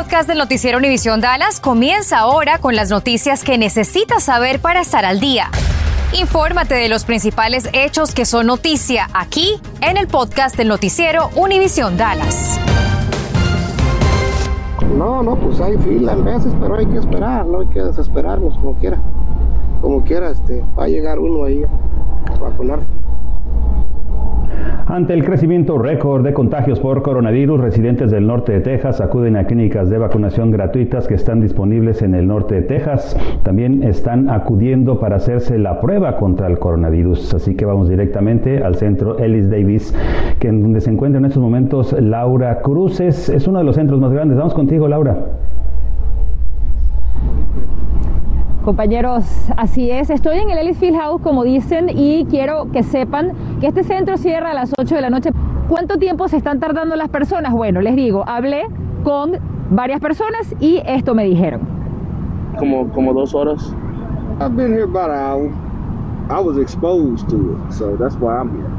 podcast del noticiero Univisión Dallas comienza ahora con las noticias que necesitas saber para estar al día. Infórmate de los principales hechos que son noticia aquí en el podcast del noticiero Univisión Dallas. No, no, pues hay fila a veces, pero hay que esperar, no hay que desesperarnos como quiera. Como quiera, este, va a llegar uno ahí a vacunarse. Ante el crecimiento récord de contagios por coronavirus, residentes del norte de Texas acuden a clínicas de vacunación gratuitas que están disponibles en el norte de Texas. También están acudiendo para hacerse la prueba contra el coronavirus. Así que vamos directamente al centro Ellis Davis, que en donde se encuentra en estos momentos Laura Cruces. Es uno de los centros más grandes. Vamos contigo, Laura. Compañeros, así es. Estoy en el Ellis Field House, como dicen, y quiero que sepan que este centro cierra a las 8 de la noche. ¿Cuánto tiempo se están tardando las personas? Bueno, les digo, hablé con varias personas y esto me dijeron. Como, como dos horas. I've been here about an hour. I was exposed to it, so that's why I'm here.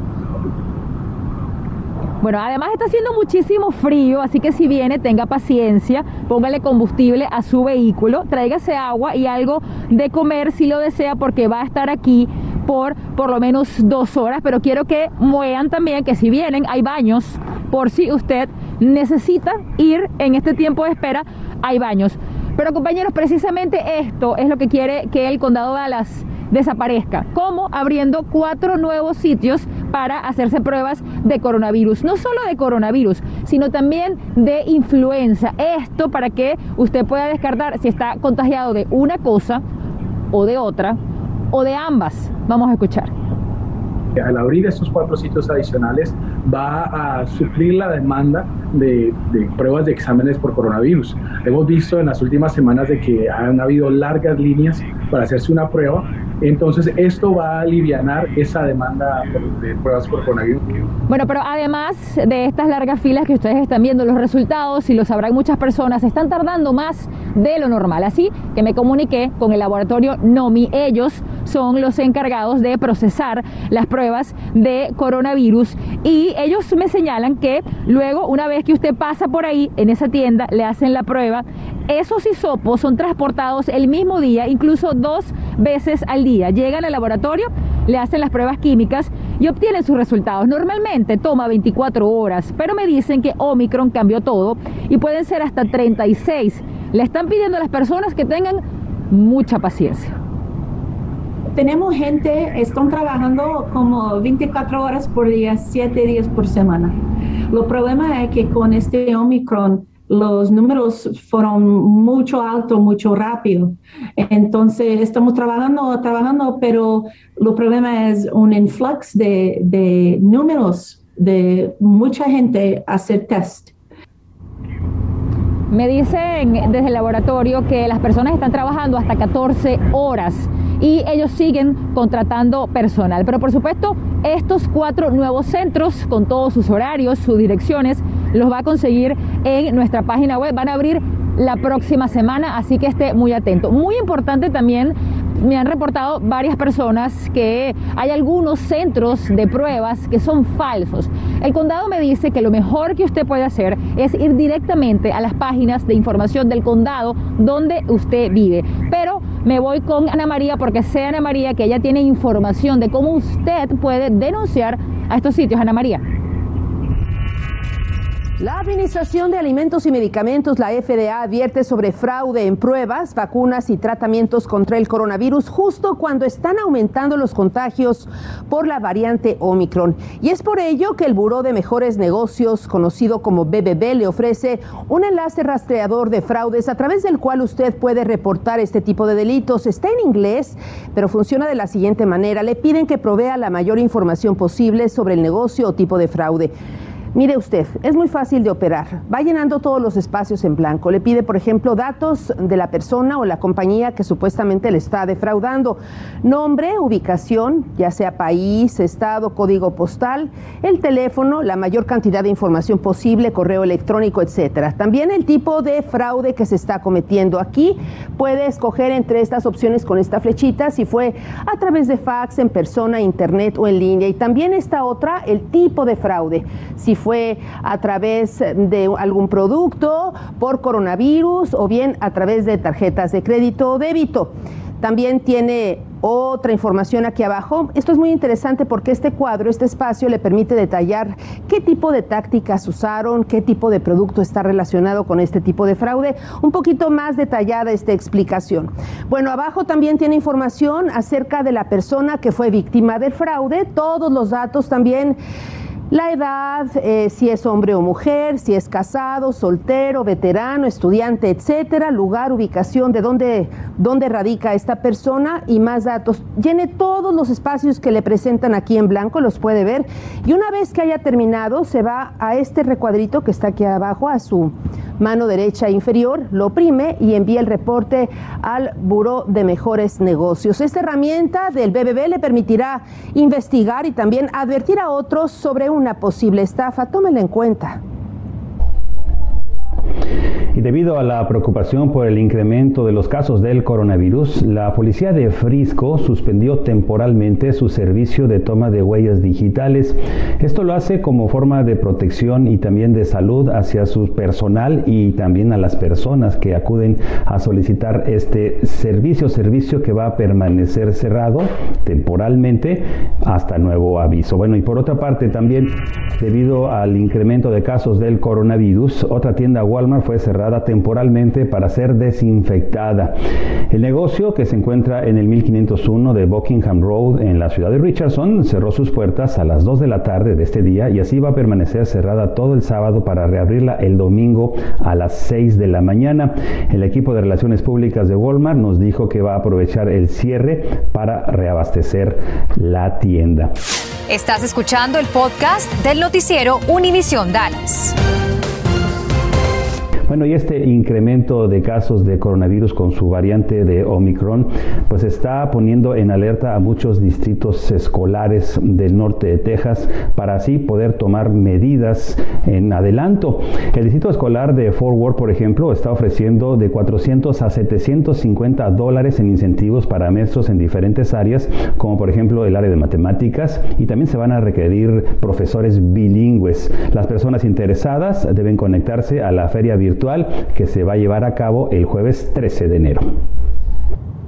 Bueno, además está haciendo muchísimo frío, así que si viene, tenga paciencia, póngale combustible a su vehículo, tráigase agua y algo de comer si lo desea, porque va a estar aquí por por lo menos dos horas. Pero quiero que muevan también que si vienen, hay baños, por si usted necesita ir en este tiempo de espera, hay baños. Pero compañeros, precisamente esto es lo que quiere que el condado de Dallas desaparezca. como Abriendo cuatro nuevos sitios para hacerse pruebas de coronavirus. No solo de coronavirus, sino también de influenza. Esto para que usted pueda descartar si está contagiado de una cosa o de otra o de ambas. Vamos a escuchar al abrir estos cuatro sitios adicionales va a suplir la demanda de, pruebas de exámenes por coronavirus. Hemos visto en las últimas semanas de que han habido largas líneas para hacerse una prueba, entonces esto va a aliviar esa demanda de pruebas por coronavirus. Bueno, pero además de estas largas filas que ustedes están viendo, los resultados, y lo sabrán muchas personas, están tardando más de lo normal. Así que me comuniqué con el laboratorio NOMI. Ellos son los encargados de procesar las pruebas de coronavirus y ellos me señalan que luego, una vez que usted pasa por ahí en esa tienda, le hacen la prueba, esos hisopos son transportados el mismo día, incluso dos veces al día. Llegan al laboratorio, le hacen las pruebas químicas y obtienen sus resultados. Normalmente toma 24 horas, pero me dicen que Omicron cambió todo y pueden ser hasta 36. Le están pidiendo a las personas que tengan mucha paciencia tenemos gente, están trabajando como 24 horas por día, 7 días por semana. Lo problema es que con este Omicron los números fueron mucho alto, mucho rápido. Entonces, estamos trabajando, trabajando, pero lo problema es un influx de, de números de mucha gente hacer test. Me dicen desde el laboratorio que las personas están trabajando hasta 14 horas y ellos siguen contratando personal. Pero por supuesto, estos cuatro nuevos centros, con todos sus horarios, sus direcciones, los va a conseguir en nuestra página web. Van a abrir la próxima semana, así que esté muy atento. Muy importante también me han reportado varias personas que hay algunos centros de pruebas que son falsos. El condado me dice que lo mejor que usted puede hacer es ir directamente a las páginas de información del condado donde usted vive. Pero me voy con Ana María porque sé Ana María que ella tiene información de cómo usted puede denunciar a estos sitios. Ana María. La Administración de Alimentos y Medicamentos, la FDA, advierte sobre fraude en pruebas, vacunas y tratamientos contra el coronavirus justo cuando están aumentando los contagios por la variante Omicron. Y es por ello que el Buró de Mejores Negocios, conocido como BBB, le ofrece un enlace rastreador de fraudes a través del cual usted puede reportar este tipo de delitos. Está en inglés, pero funciona de la siguiente manera. Le piden que provea la mayor información posible sobre el negocio o tipo de fraude. Mire usted, es muy fácil de operar. Va llenando todos los espacios en blanco. Le pide, por ejemplo, datos de la persona o la compañía que supuestamente le está defraudando. Nombre, ubicación, ya sea país, estado, código postal, el teléfono, la mayor cantidad de información posible, correo electrónico, etcétera. También el tipo de fraude que se está cometiendo. Aquí puede escoger entre estas opciones con esta flechita si fue a través de fax, en persona, internet o en línea. Y también esta otra, el tipo de fraude. Si fue a través de algún producto, por coronavirus o bien a través de tarjetas de crédito o débito. También tiene otra información aquí abajo. Esto es muy interesante porque este cuadro, este espacio le permite detallar qué tipo de tácticas usaron, qué tipo de producto está relacionado con este tipo de fraude. Un poquito más detallada esta explicación. Bueno, abajo también tiene información acerca de la persona que fue víctima del fraude, todos los datos también la edad, eh, si es hombre o mujer, si es casado, soltero, veterano, estudiante, etcétera, lugar, ubicación, de dónde, dónde radica esta persona y más datos. Llene todos los espacios que le presentan aquí en blanco, los puede ver. Y una vez que haya terminado, se va a este recuadrito que está aquí abajo, a su mano derecha inferior, lo oprime y envía el reporte al Buró de Mejores Negocios. Esta herramienta del BBB le permitirá investigar y también advertir a otros sobre una posible estafa. Tómela en cuenta. Y debido a la preocupación por el incremento de los casos del coronavirus, la policía de Frisco suspendió temporalmente su servicio de toma de huellas digitales. Esto lo hace como forma de protección y también de salud hacia su personal y también a las personas que acuden a solicitar este servicio, servicio que va a permanecer cerrado temporalmente hasta nuevo aviso. Bueno, y por otra parte también debido al incremento de casos del coronavirus, otra tienda Walmart fue cerrada temporalmente para ser desinfectada. El negocio, que se encuentra en el 1501 de Buckingham Road en la ciudad de Richardson, cerró sus puertas a las 2 de la tarde de este día y así va a permanecer cerrada todo el sábado para reabrirla el domingo a las 6 de la mañana. El equipo de relaciones públicas de Walmart nos dijo que va a aprovechar el cierre para reabastecer la tienda. Estás escuchando el podcast del noticiero Univisión Dallas. Bueno, y este incremento de casos de coronavirus con su variante de Omicron, pues está poniendo en alerta a muchos distritos escolares del norte de Texas para así poder tomar medidas en adelanto. El distrito escolar de Fort Worth, por ejemplo, está ofreciendo de 400 a 750 dólares en incentivos para maestros en diferentes áreas, como por ejemplo el área de matemáticas, y también se van a requerir profesores bilingües. Las personas interesadas deben conectarse a la feria virtual que se va a llevar a cabo el jueves 13 de enero.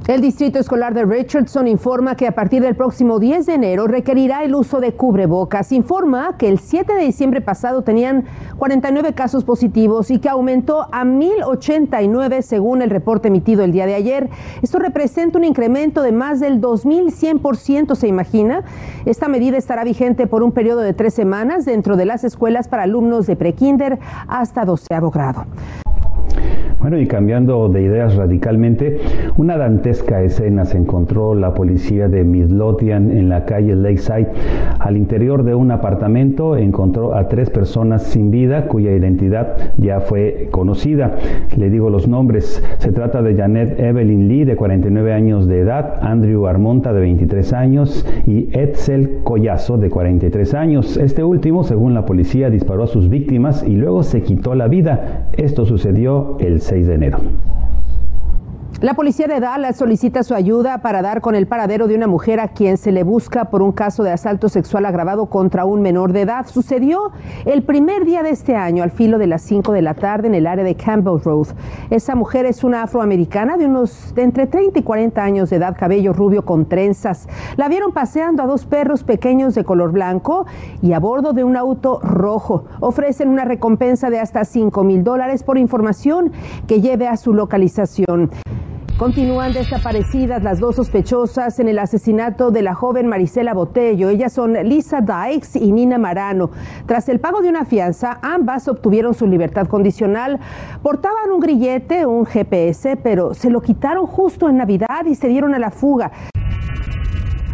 El Distrito Escolar de Richardson informa que a partir del próximo 10 de enero requerirá el uso de cubrebocas. Informa que el 7 de diciembre pasado tenían 49 casos positivos y que aumentó a 1089 según el reporte emitido el día de ayer. Esto representa un incremento de más del 2100%, ¿se imagina? Esta medida estará vigente por un periodo de tres semanas dentro de las escuelas para alumnos de prekinder hasta 12 grado. Bueno, y cambiando de ideas radicalmente, una dantesca escena se encontró la policía de Midlothian en la calle Lakeside. Al interior de un apartamento encontró a tres personas sin vida cuya identidad ya fue conocida. Le digo los nombres. Se trata de Janet Evelyn Lee, de 49 años de edad, Andrew Armonta, de 23 años, y Edsel Collazo, de 43 años. Este último, según la policía, disparó a sus víctimas y luego se quitó la vida. Esto sucedió el 6 de enero. La policía de Dallas solicita su ayuda para dar con el paradero de una mujer a quien se le busca por un caso de asalto sexual agravado contra un menor de edad. Sucedió el primer día de este año, al filo de las 5 de la tarde, en el área de Campbell Road. Esa mujer es una afroamericana de unos de entre 30 y 40 años de edad, cabello rubio con trenzas. La vieron paseando a dos perros pequeños de color blanco y a bordo de un auto rojo. Ofrecen una recompensa de hasta 5 mil dólares por información que lleve a su localización. Continúan desaparecidas las dos sospechosas en el asesinato de la joven Marisela Botello. Ellas son Lisa Dykes y Nina Marano. Tras el pago de una fianza, ambas obtuvieron su libertad condicional. Portaban un grillete, un GPS, pero se lo quitaron justo en Navidad y se dieron a la fuga.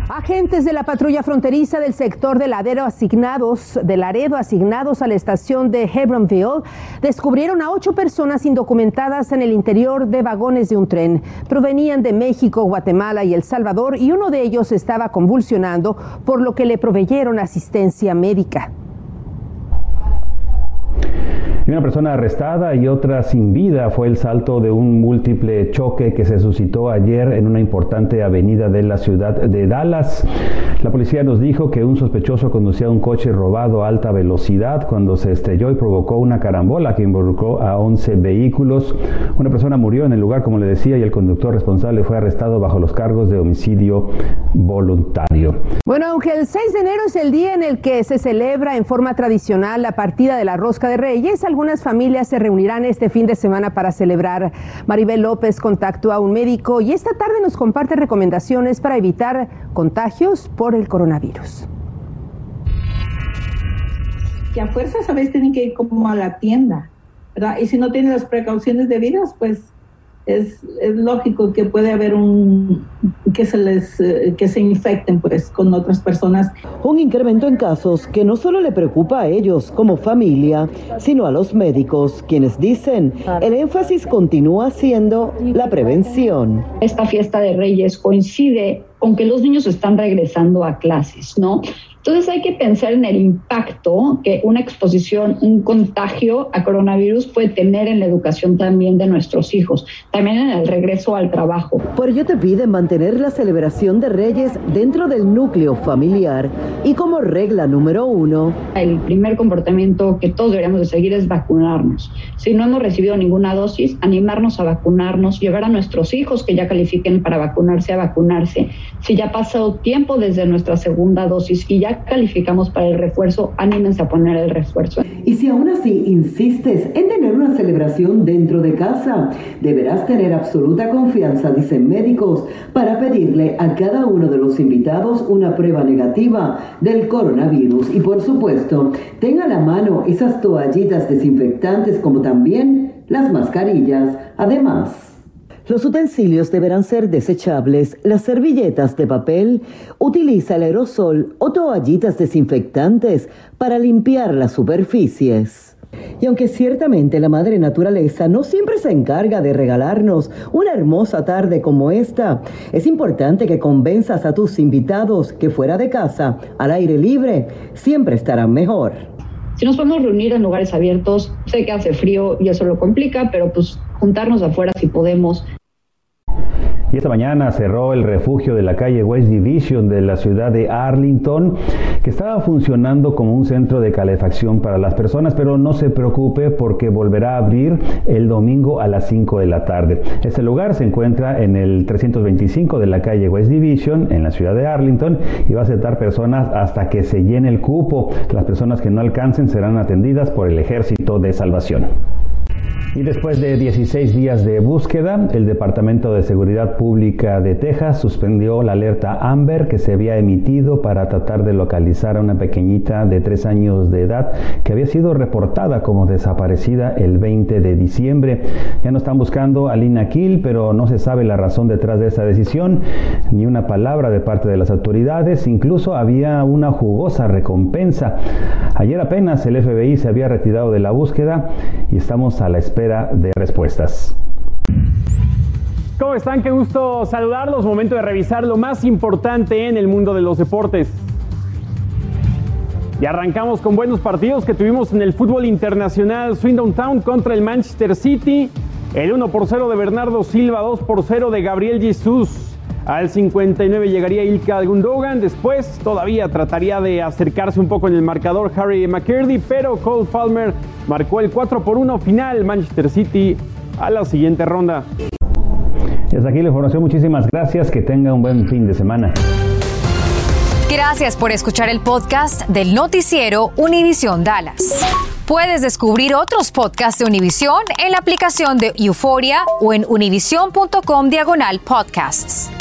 Agentes de la patrulla fronteriza del sector de Laredo asignados, de Laredo asignados a la estación de Hebronville descubrieron a ocho personas indocumentadas en el interior de vagones de un tren. Provenían de México, Guatemala y El Salvador y uno de ellos estaba convulsionando, por lo que le proveyeron asistencia médica una persona arrestada y otra sin vida fue el salto de un múltiple choque que se suscitó ayer en una importante avenida de la ciudad de Dallas. La policía nos dijo que un sospechoso conducía un coche robado a alta velocidad cuando se estrelló y provocó una carambola que involucró a 11 vehículos. Una persona murió en el lugar, como le decía, y el conductor responsable fue arrestado bajo los cargos de homicidio voluntario. Bueno, aunque el 6 de enero es el día en el que se celebra en forma tradicional la partida de la Rosca de Reyes, algunas familias se reunirán este fin de semana para celebrar. Maribel López contactó a un médico y esta tarde nos comparte recomendaciones para evitar contagios por el coronavirus. Que a fuerzas a veces tienen que ir como a la tienda, ¿verdad? Y si no tienen las precauciones debidas, pues es, es, lógico que puede haber un que se les eh, que se infecten pues con otras personas. Un incremento en casos que no solo le preocupa a ellos como familia, sino a los médicos, quienes dicen el énfasis continúa siendo la prevención. Esta fiesta de Reyes coincide con que los niños están regresando a clases, ¿no? Entonces hay que pensar en el impacto que una exposición, un contagio a coronavirus puede tener en la educación también de nuestros hijos, también en el regreso al trabajo. Por ello te piden mantener la celebración de Reyes dentro del núcleo familiar y como regla número uno. El primer comportamiento que todos deberíamos de seguir es vacunarnos. Si no hemos recibido ninguna dosis, animarnos a vacunarnos, llevar a nuestros hijos que ya califiquen para vacunarse a vacunarse. Si ya ha pasado tiempo desde nuestra segunda dosis y ya calificamos para el refuerzo, anímense a poner el refuerzo. Y si aún así insistes en tener una celebración dentro de casa, deberás tener absoluta confianza, dicen médicos, para pedirle a cada uno de los invitados una prueba negativa del coronavirus. Y por supuesto, tenga a la mano esas toallitas desinfectantes como también las mascarillas. Además, los utensilios deberán ser desechables. Las servilletas de papel utiliza el aerosol o toallitas desinfectantes para limpiar las superficies. Y aunque ciertamente la madre naturaleza no siempre se encarga de regalarnos una hermosa tarde como esta, es importante que convenzas a tus invitados que fuera de casa, al aire libre, siempre estarán mejor. Si nos podemos reunir en lugares abiertos, sé que hace frío y eso lo complica, pero pues juntarnos afuera si podemos, y esta mañana cerró el refugio de la calle West Division de la ciudad de Arlington, que estaba funcionando como un centro de calefacción para las personas, pero no se preocupe porque volverá a abrir el domingo a las 5 de la tarde. Este lugar se encuentra en el 325 de la calle West Division, en la ciudad de Arlington, y va a aceptar personas hasta que se llene el cupo. Las personas que no alcancen serán atendidas por el Ejército de Salvación. Y después de 16 días de búsqueda, el Departamento de Seguridad Pública de Texas suspendió la alerta Amber que se había emitido para tratar de localizar a una pequeñita de 3 años de edad que había sido reportada como desaparecida el 20 de diciembre. Ya no están buscando a Lina Kill, pero no se sabe la razón detrás de esa decisión, ni una palabra de parte de las autoridades, incluso había una jugosa recompensa. Ayer apenas el FBI se había retirado de la búsqueda y estamos la espera de respuestas. ¿Cómo están? Qué gusto saludarlos. Momento de revisar lo más importante en el mundo de los deportes. Y arrancamos con buenos partidos que tuvimos en el fútbol internacional. Swindon Town contra el Manchester City. El 1 por 0 de Bernardo Silva, 2 por 0 de Gabriel Jesús. Al 59 llegaría Ilka Gundogan. Después todavía trataría de acercarse un poco en el marcador Harry McCurdy, pero Cole Palmer marcó el 4 por 1 final. Manchester City a la siguiente ronda. Y hasta aquí la información. Muchísimas gracias. Que tenga un buen fin de semana. Gracias por escuchar el podcast del noticiero Univisión Dallas. Puedes descubrir otros podcasts de Univisión en la aplicación de Euforia o en univision.com diagonal podcasts.